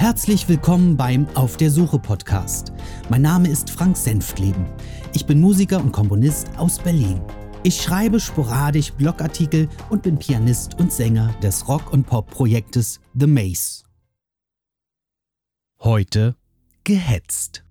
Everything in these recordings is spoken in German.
Herzlich willkommen beim Auf der Suche Podcast. Mein Name ist Frank Senftleben. Ich bin Musiker und Komponist aus Berlin. Ich schreibe sporadisch Blogartikel und bin Pianist und Sänger des Rock- und Pop-Projektes The Maze. Heute gehetzt.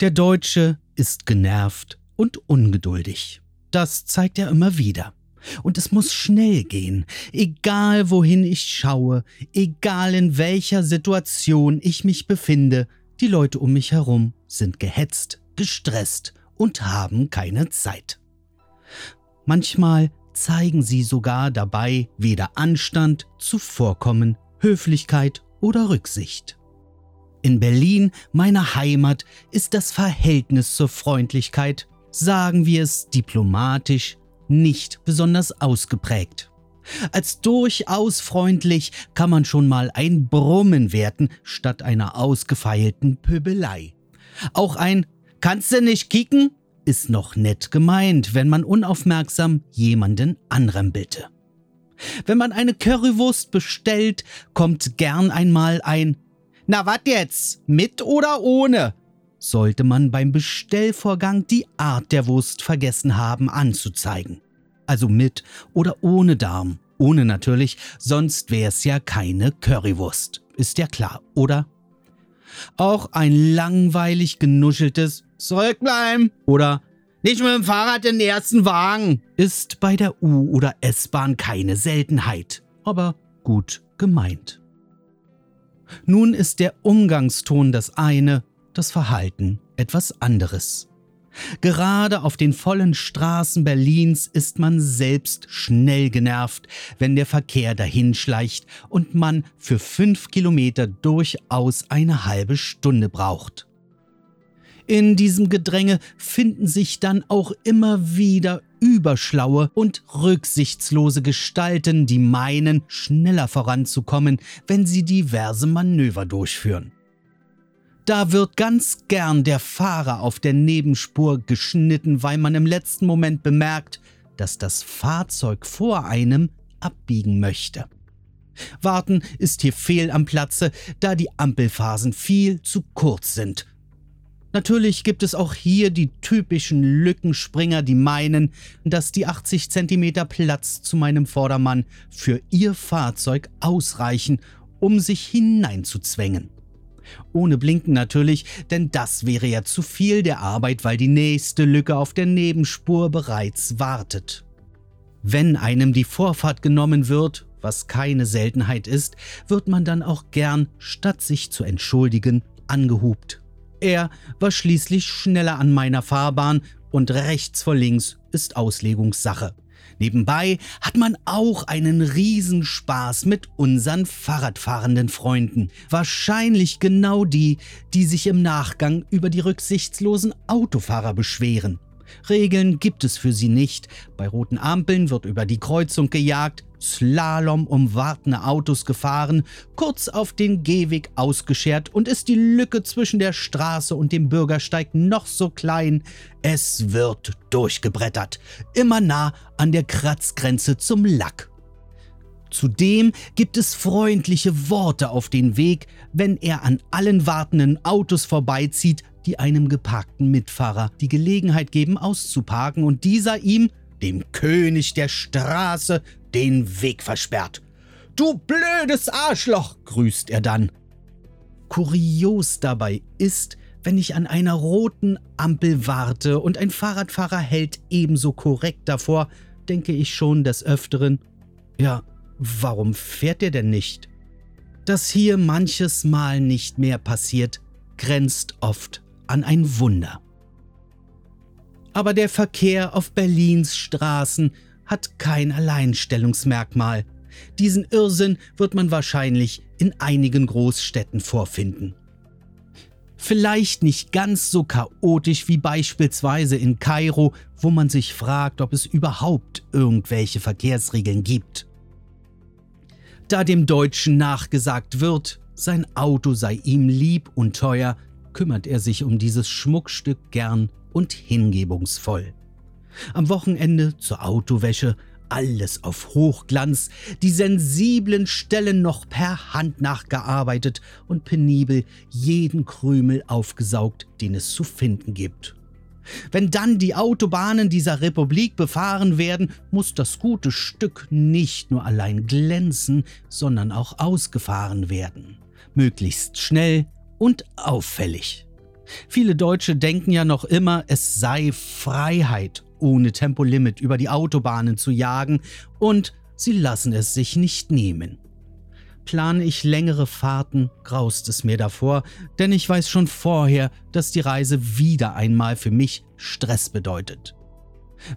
Der Deutsche ist genervt und ungeduldig. Das zeigt er immer wieder. Und es muss schnell gehen, egal wohin ich schaue, egal in welcher Situation ich mich befinde, die Leute um mich herum sind gehetzt, gestresst und haben keine Zeit. Manchmal zeigen sie sogar dabei weder Anstand, Zuvorkommen, Höflichkeit oder Rücksicht. In Berlin, meiner Heimat, ist das Verhältnis zur Freundlichkeit, sagen wir es diplomatisch, nicht besonders ausgeprägt. Als durchaus freundlich kann man schon mal ein Brummen werten statt einer ausgefeilten Pöbelei. Auch ein Kannst du nicht kicken? ist noch nett gemeint, wenn man unaufmerksam jemanden anrempelte. Wenn man eine Currywurst bestellt, kommt gern einmal ein Na wat jetzt? Mit oder ohne? Sollte man beim Bestellvorgang die Art der Wurst vergessen haben anzuzeigen. Also mit oder ohne Darm. Ohne natürlich, sonst wäre es ja keine Currywurst. Ist ja klar, oder? Auch ein langweilig genuscheltes Zurückbleiben oder nicht mit dem Fahrrad in den ersten Wagen ist bei der U- oder S-Bahn keine Seltenheit, aber gut gemeint. Nun ist der Umgangston das eine, das Verhalten etwas anderes. Gerade auf den vollen Straßen Berlins ist man selbst schnell genervt, wenn der Verkehr dahinschleicht und man für fünf Kilometer durchaus eine halbe Stunde braucht. In diesem Gedränge finden sich dann auch immer wieder überschlaue und rücksichtslose Gestalten, die meinen, schneller voranzukommen, wenn sie diverse Manöver durchführen. Da wird ganz gern der Fahrer auf der Nebenspur geschnitten, weil man im letzten Moment bemerkt, dass das Fahrzeug vor einem abbiegen möchte. Warten ist hier fehl am Platze, da die Ampelphasen viel zu kurz sind. Natürlich gibt es auch hier die typischen Lückenspringer, die meinen, dass die 80 cm Platz zu meinem Vordermann für ihr Fahrzeug ausreichen, um sich hineinzuzwängen. Ohne Blinken natürlich, denn das wäre ja zu viel der Arbeit, weil die nächste Lücke auf der Nebenspur bereits wartet. Wenn einem die Vorfahrt genommen wird, was keine Seltenheit ist, wird man dann auch gern, statt sich zu entschuldigen, angehupt. Er war schließlich schneller an meiner Fahrbahn und rechts vor links ist Auslegungssache. Nebenbei hat man auch einen Riesenspaß mit unseren Fahrradfahrenden Freunden. Wahrscheinlich genau die, die sich im Nachgang über die rücksichtslosen Autofahrer beschweren. Regeln gibt es für sie nicht. Bei roten Ampeln wird über die Kreuzung gejagt, Slalom um wartende Autos gefahren, kurz auf den Gehweg ausgeschert und ist die Lücke zwischen der Straße und dem Bürgersteig noch so klein, es wird durchgebrettert, immer nah an der Kratzgrenze zum Lack. Zudem gibt es freundliche Worte auf den Weg, wenn er an allen wartenden Autos vorbeizieht, die einem geparkten Mitfahrer die Gelegenheit geben, auszuparken und dieser ihm, dem König der Straße, den Weg versperrt. Du blödes Arschloch, grüßt er dann. Kurios dabei ist, wenn ich an einer roten Ampel warte und ein Fahrradfahrer hält ebenso korrekt davor, denke ich schon des Öfteren, ja, warum fährt er denn nicht? Dass hier manches Mal nicht mehr passiert, grenzt oft an ein Wunder. Aber der Verkehr auf Berlins Straßen hat kein Alleinstellungsmerkmal. Diesen Irrsinn wird man wahrscheinlich in einigen Großstädten vorfinden. Vielleicht nicht ganz so chaotisch wie beispielsweise in Kairo, wo man sich fragt, ob es überhaupt irgendwelche Verkehrsregeln gibt. Da dem Deutschen nachgesagt wird, sein Auto sei ihm lieb und teuer, kümmert er sich um dieses Schmuckstück gern und hingebungsvoll. Am Wochenende zur Autowäsche, alles auf Hochglanz, die sensiblen Stellen noch per Hand nachgearbeitet und penibel jeden Krümel aufgesaugt, den es zu finden gibt. Wenn dann die Autobahnen dieser Republik befahren werden, muss das gute Stück nicht nur allein glänzen, sondern auch ausgefahren werden. Möglichst schnell und auffällig. Viele Deutsche denken ja noch immer, es sei Freiheit ohne Tempolimit über die Autobahnen zu jagen und sie lassen es sich nicht nehmen. Plane ich längere Fahrten, graust es mir davor, denn ich weiß schon vorher, dass die Reise wieder einmal für mich Stress bedeutet.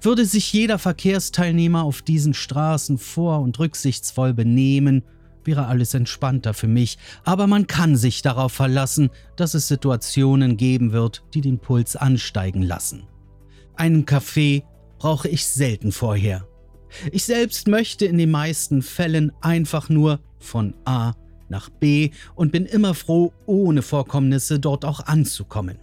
Würde sich jeder Verkehrsteilnehmer auf diesen Straßen vor- und rücksichtsvoll benehmen, wäre alles entspannter für mich, aber man kann sich darauf verlassen, dass es Situationen geben wird, die den Puls ansteigen lassen. Einen Kaffee brauche ich selten vorher. Ich selbst möchte in den meisten Fällen einfach nur von A nach B und bin immer froh, ohne Vorkommnisse dort auch anzukommen.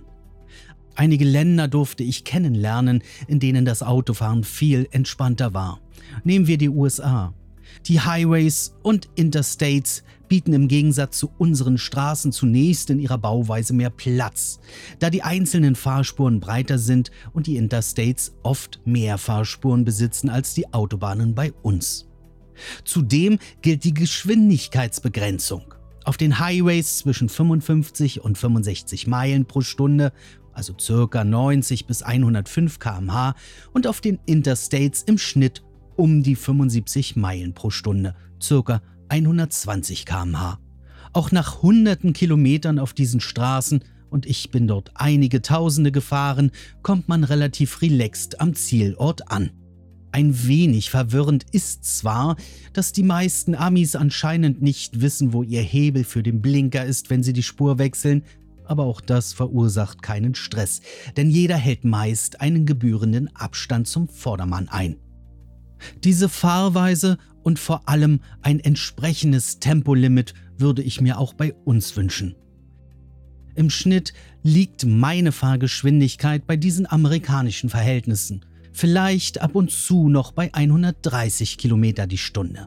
Einige Länder durfte ich kennenlernen, in denen das Autofahren viel entspannter war. Nehmen wir die USA. Die Highways und Interstates bieten im Gegensatz zu unseren Straßen zunächst in ihrer Bauweise mehr Platz, da die einzelnen Fahrspuren breiter sind und die Interstates oft mehr Fahrspuren besitzen als die Autobahnen bei uns. Zudem gilt die Geschwindigkeitsbegrenzung. Auf den Highways zwischen 55 und 65 Meilen pro Stunde, also ca. 90 bis 105 km/h, und auf den Interstates im Schnitt um die 75 Meilen pro Stunde, ca. 120 km/h. Auch nach hunderten Kilometern auf diesen Straßen, und ich bin dort einige Tausende gefahren, kommt man relativ relaxed am Zielort an. Ein wenig verwirrend ist zwar, dass die meisten Amis anscheinend nicht wissen, wo ihr Hebel für den Blinker ist, wenn sie die Spur wechseln, aber auch das verursacht keinen Stress, denn jeder hält meist einen gebührenden Abstand zum Vordermann ein. Diese Fahrweise und vor allem ein entsprechendes Tempolimit würde ich mir auch bei uns wünschen. Im Schnitt liegt meine Fahrgeschwindigkeit bei diesen amerikanischen Verhältnissen vielleicht ab und zu noch bei 130 Kilometer die Stunde.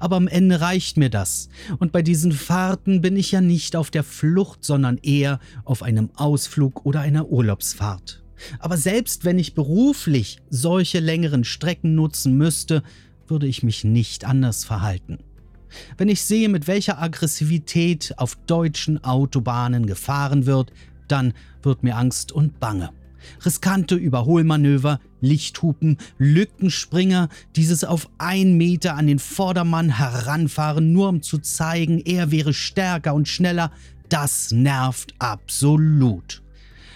Aber am Ende reicht mir das. Und bei diesen Fahrten bin ich ja nicht auf der Flucht, sondern eher auf einem Ausflug oder einer Urlaubsfahrt. Aber selbst wenn ich beruflich solche längeren Strecken nutzen müsste, würde ich mich nicht anders verhalten. Wenn ich sehe, mit welcher Aggressivität auf deutschen Autobahnen gefahren wird, dann wird mir Angst und Bange. Riskante Überholmanöver, Lichthupen, Lückenspringer, dieses auf ein Meter an den Vordermann heranfahren, nur um zu zeigen, er wäre stärker und schneller, das nervt absolut.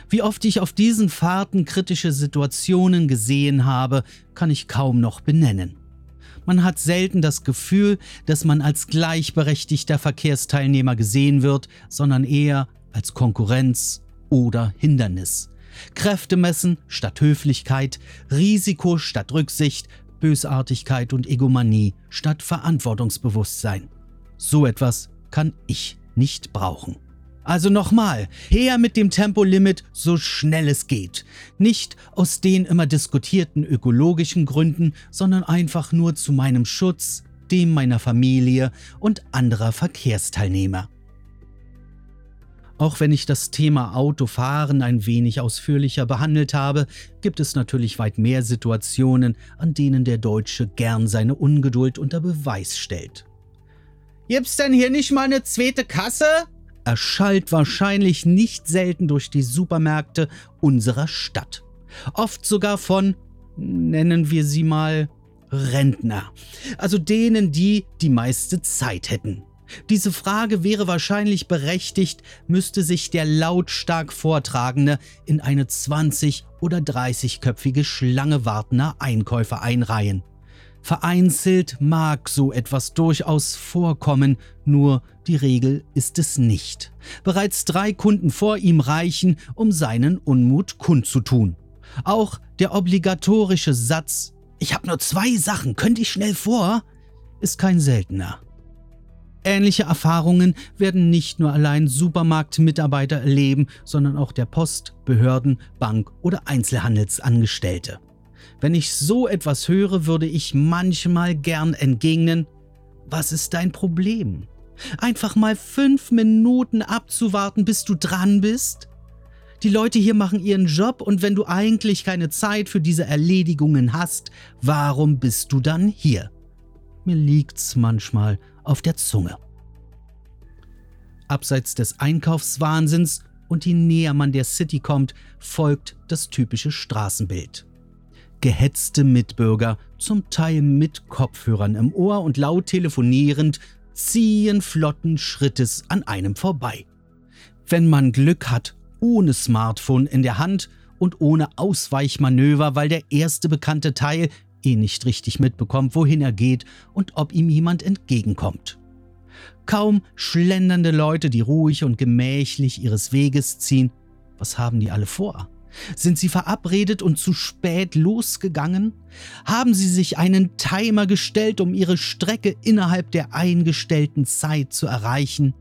Wie oft ich auf diesen Fahrten kritische Situationen gesehen habe, kann ich kaum noch benennen. Man hat selten das Gefühl, dass man als gleichberechtigter Verkehrsteilnehmer gesehen wird, sondern eher als Konkurrenz oder Hindernis. Kräfte messen statt Höflichkeit, Risiko statt Rücksicht, Bösartigkeit und Egomanie statt Verantwortungsbewusstsein. So etwas kann ich nicht brauchen. Also nochmal, her mit dem Tempolimit so schnell es geht. Nicht aus den immer diskutierten ökologischen Gründen, sondern einfach nur zu meinem Schutz, dem meiner Familie und anderer Verkehrsteilnehmer. Auch wenn ich das Thema Autofahren ein wenig ausführlicher behandelt habe, gibt es natürlich weit mehr Situationen, an denen der Deutsche gern seine Ungeduld unter Beweis stellt. Gibt's denn hier nicht mal eine zweite Kasse? Erschallt wahrscheinlich nicht selten durch die Supermärkte unserer Stadt. Oft sogar von, nennen wir sie mal, Rentner. Also denen, die die meiste Zeit hätten. Diese Frage wäre wahrscheinlich berechtigt, müsste sich der lautstark Vortragende in eine 20- oder 30-köpfige Schlange wartender Einkäufer einreihen. Vereinzelt mag so etwas durchaus vorkommen, nur die Regel ist es nicht. Bereits drei Kunden vor ihm reichen, um seinen Unmut kundzutun. Auch der obligatorische Satz Ich habe nur zwei Sachen, könnte ich schnell vor? ist kein seltener. Ähnliche Erfahrungen werden nicht nur allein Supermarktmitarbeiter erleben, sondern auch der Post, Behörden, Bank oder Einzelhandelsangestellte. Wenn ich so etwas höre, würde ich manchmal gern entgegnen, was ist dein Problem? Einfach mal fünf Minuten abzuwarten, bis du dran bist? Die Leute hier machen ihren Job und wenn du eigentlich keine Zeit für diese Erledigungen hast, warum bist du dann hier? Mir liegt's manchmal auf der Zunge. Abseits des Einkaufswahnsinns und je näher man der City kommt, folgt das typische Straßenbild. Gehetzte Mitbürger, zum Teil mit Kopfhörern im Ohr und laut telefonierend, ziehen flotten Schrittes an einem vorbei. Wenn man Glück hat, ohne Smartphone in der Hand und ohne Ausweichmanöver, weil der erste bekannte Teil eh nicht richtig mitbekommt, wohin er geht und ob ihm jemand entgegenkommt. Kaum schlendernde Leute, die ruhig und gemächlich ihres Weges ziehen. Was haben die alle vor? Sind sie verabredet und zu spät losgegangen? Haben sie sich einen Timer gestellt, um ihre Strecke innerhalb der eingestellten Zeit zu erreichen?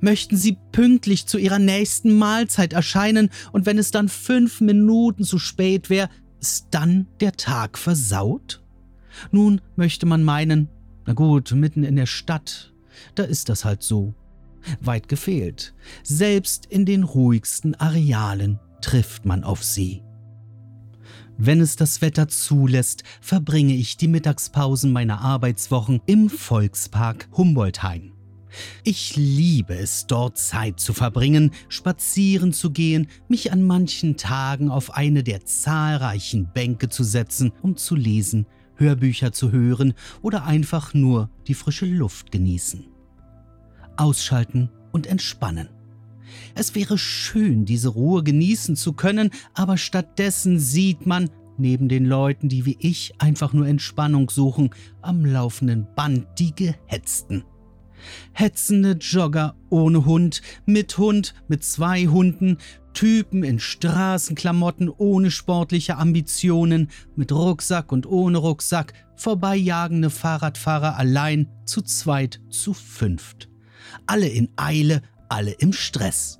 Möchten sie pünktlich zu ihrer nächsten Mahlzeit erscheinen und wenn es dann fünf Minuten zu spät wäre, ist dann der Tag versaut? Nun möchte man meinen, na gut, mitten in der Stadt, da ist das halt so. Weit gefehlt. Selbst in den ruhigsten Arealen trifft man auf sie. Wenn es das Wetter zulässt, verbringe ich die Mittagspausen meiner Arbeitswochen im Volkspark Humboldthain. Ich liebe es, dort Zeit zu verbringen, spazieren zu gehen, mich an manchen Tagen auf eine der zahlreichen Bänke zu setzen, um zu lesen, Hörbücher zu hören oder einfach nur die frische Luft genießen. Ausschalten und entspannen. Es wäre schön, diese Ruhe genießen zu können, aber stattdessen sieht man, neben den Leuten, die wie ich einfach nur Entspannung suchen, am laufenden Band die Gehetzten. Hetzende Jogger ohne Hund, mit Hund, mit zwei Hunden, Typen in Straßenklamotten ohne sportliche Ambitionen, mit Rucksack und ohne Rucksack, vorbeijagende Fahrradfahrer allein, zu zweit, zu fünft. Alle in Eile, alle im Stress.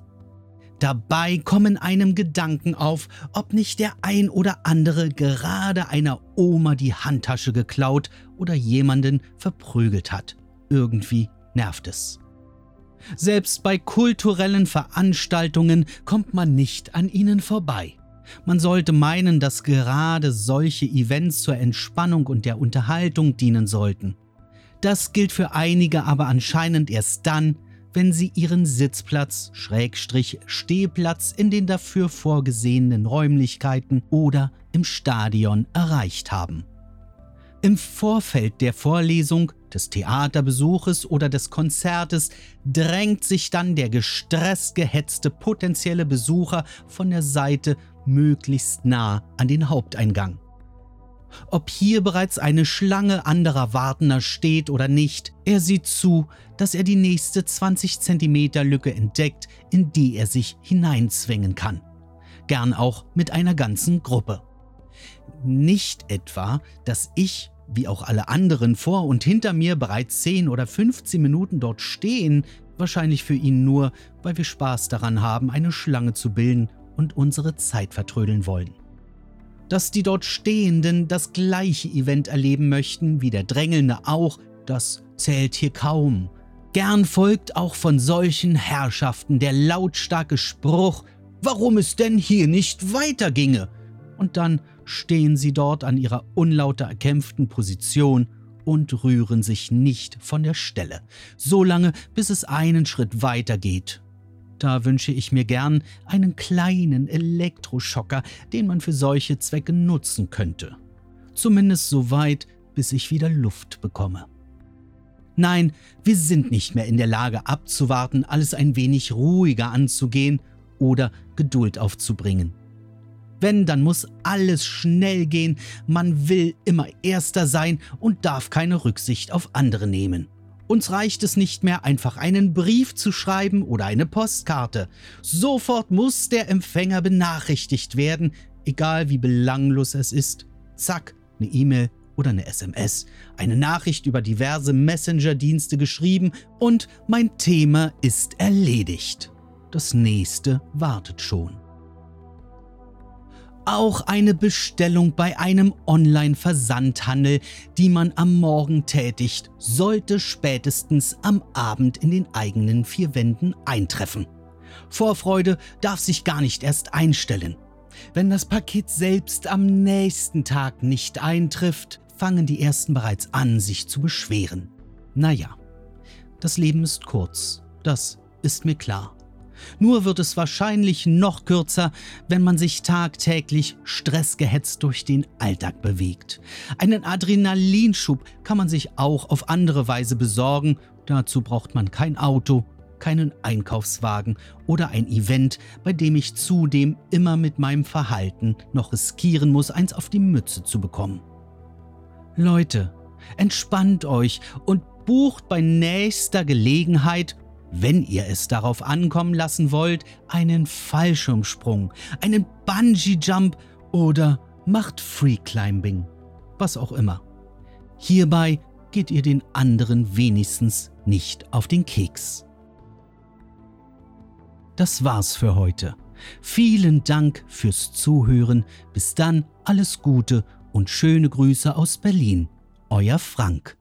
Dabei kommen einem Gedanken auf, ob nicht der ein oder andere gerade einer Oma die Handtasche geklaut oder jemanden verprügelt hat. Irgendwie nervt es. Selbst bei kulturellen Veranstaltungen kommt man nicht an ihnen vorbei. Man sollte meinen, dass gerade solche Events zur Entspannung und der Unterhaltung dienen sollten. Das gilt für einige aber anscheinend erst dann, wenn sie ihren Sitzplatz, Schrägstrich, Stehplatz in den dafür vorgesehenen Räumlichkeiten oder im Stadion erreicht haben. Im Vorfeld der Vorlesung, des Theaterbesuches oder des Konzertes drängt sich dann der gestresst gehetzte potenzielle Besucher von der Seite möglichst nah an den Haupteingang. Ob hier bereits eine Schlange anderer Wartender steht oder nicht, er sieht zu, dass er die nächste 20 cm Lücke entdeckt, in die er sich hineinzwingen kann. Gern auch mit einer ganzen Gruppe. Nicht etwa, dass ich, wie auch alle anderen vor und hinter mir bereits 10 oder 15 Minuten dort stehen, wahrscheinlich für ihn nur, weil wir Spaß daran haben, eine Schlange zu bilden und unsere Zeit vertrödeln wollen dass die dort Stehenden das gleiche Event erleben möchten wie der Drängelnde auch, das zählt hier kaum. Gern folgt auch von solchen Herrschaften der lautstarke Spruch, warum es denn hier nicht weiterginge. Und dann stehen sie dort an ihrer unlauter erkämpften Position und rühren sich nicht von der Stelle, solange bis es einen Schritt weiter geht da wünsche ich mir gern einen kleinen Elektroschocker, den man für solche Zwecke nutzen könnte. Zumindest so weit, bis ich wieder Luft bekomme. Nein, wir sind nicht mehr in der Lage abzuwarten, alles ein wenig ruhiger anzugehen oder Geduld aufzubringen. Wenn, dann muss alles schnell gehen, man will immer Erster sein und darf keine Rücksicht auf andere nehmen. Uns reicht es nicht mehr, einfach einen Brief zu schreiben oder eine Postkarte. Sofort muss der Empfänger benachrichtigt werden, egal wie belanglos es ist. Zack, eine E-Mail oder eine SMS, eine Nachricht über diverse Messenger-Dienste geschrieben und mein Thema ist erledigt. Das nächste wartet schon. Auch eine Bestellung bei einem Online-Versandhandel, die man am Morgen tätigt, sollte spätestens am Abend in den eigenen vier Wänden eintreffen. Vorfreude darf sich gar nicht erst einstellen. Wenn das Paket selbst am nächsten Tag nicht eintrifft, fangen die ersten bereits an, sich zu beschweren. Naja, das Leben ist kurz, das ist mir klar. Nur wird es wahrscheinlich noch kürzer, wenn man sich tagtäglich stressgehetzt durch den Alltag bewegt. Einen Adrenalinschub kann man sich auch auf andere Weise besorgen. Dazu braucht man kein Auto, keinen Einkaufswagen oder ein Event, bei dem ich zudem immer mit meinem Verhalten noch riskieren muss, eins auf die Mütze zu bekommen. Leute, entspannt euch und bucht bei nächster Gelegenheit wenn ihr es darauf ankommen lassen wollt, einen Fallschirmsprung, einen Bungee-Jump oder macht Free-Climbing, was auch immer. Hierbei geht ihr den anderen wenigstens nicht auf den Keks. Das war's für heute. Vielen Dank fürs Zuhören. Bis dann, alles Gute und schöne Grüße aus Berlin. Euer Frank.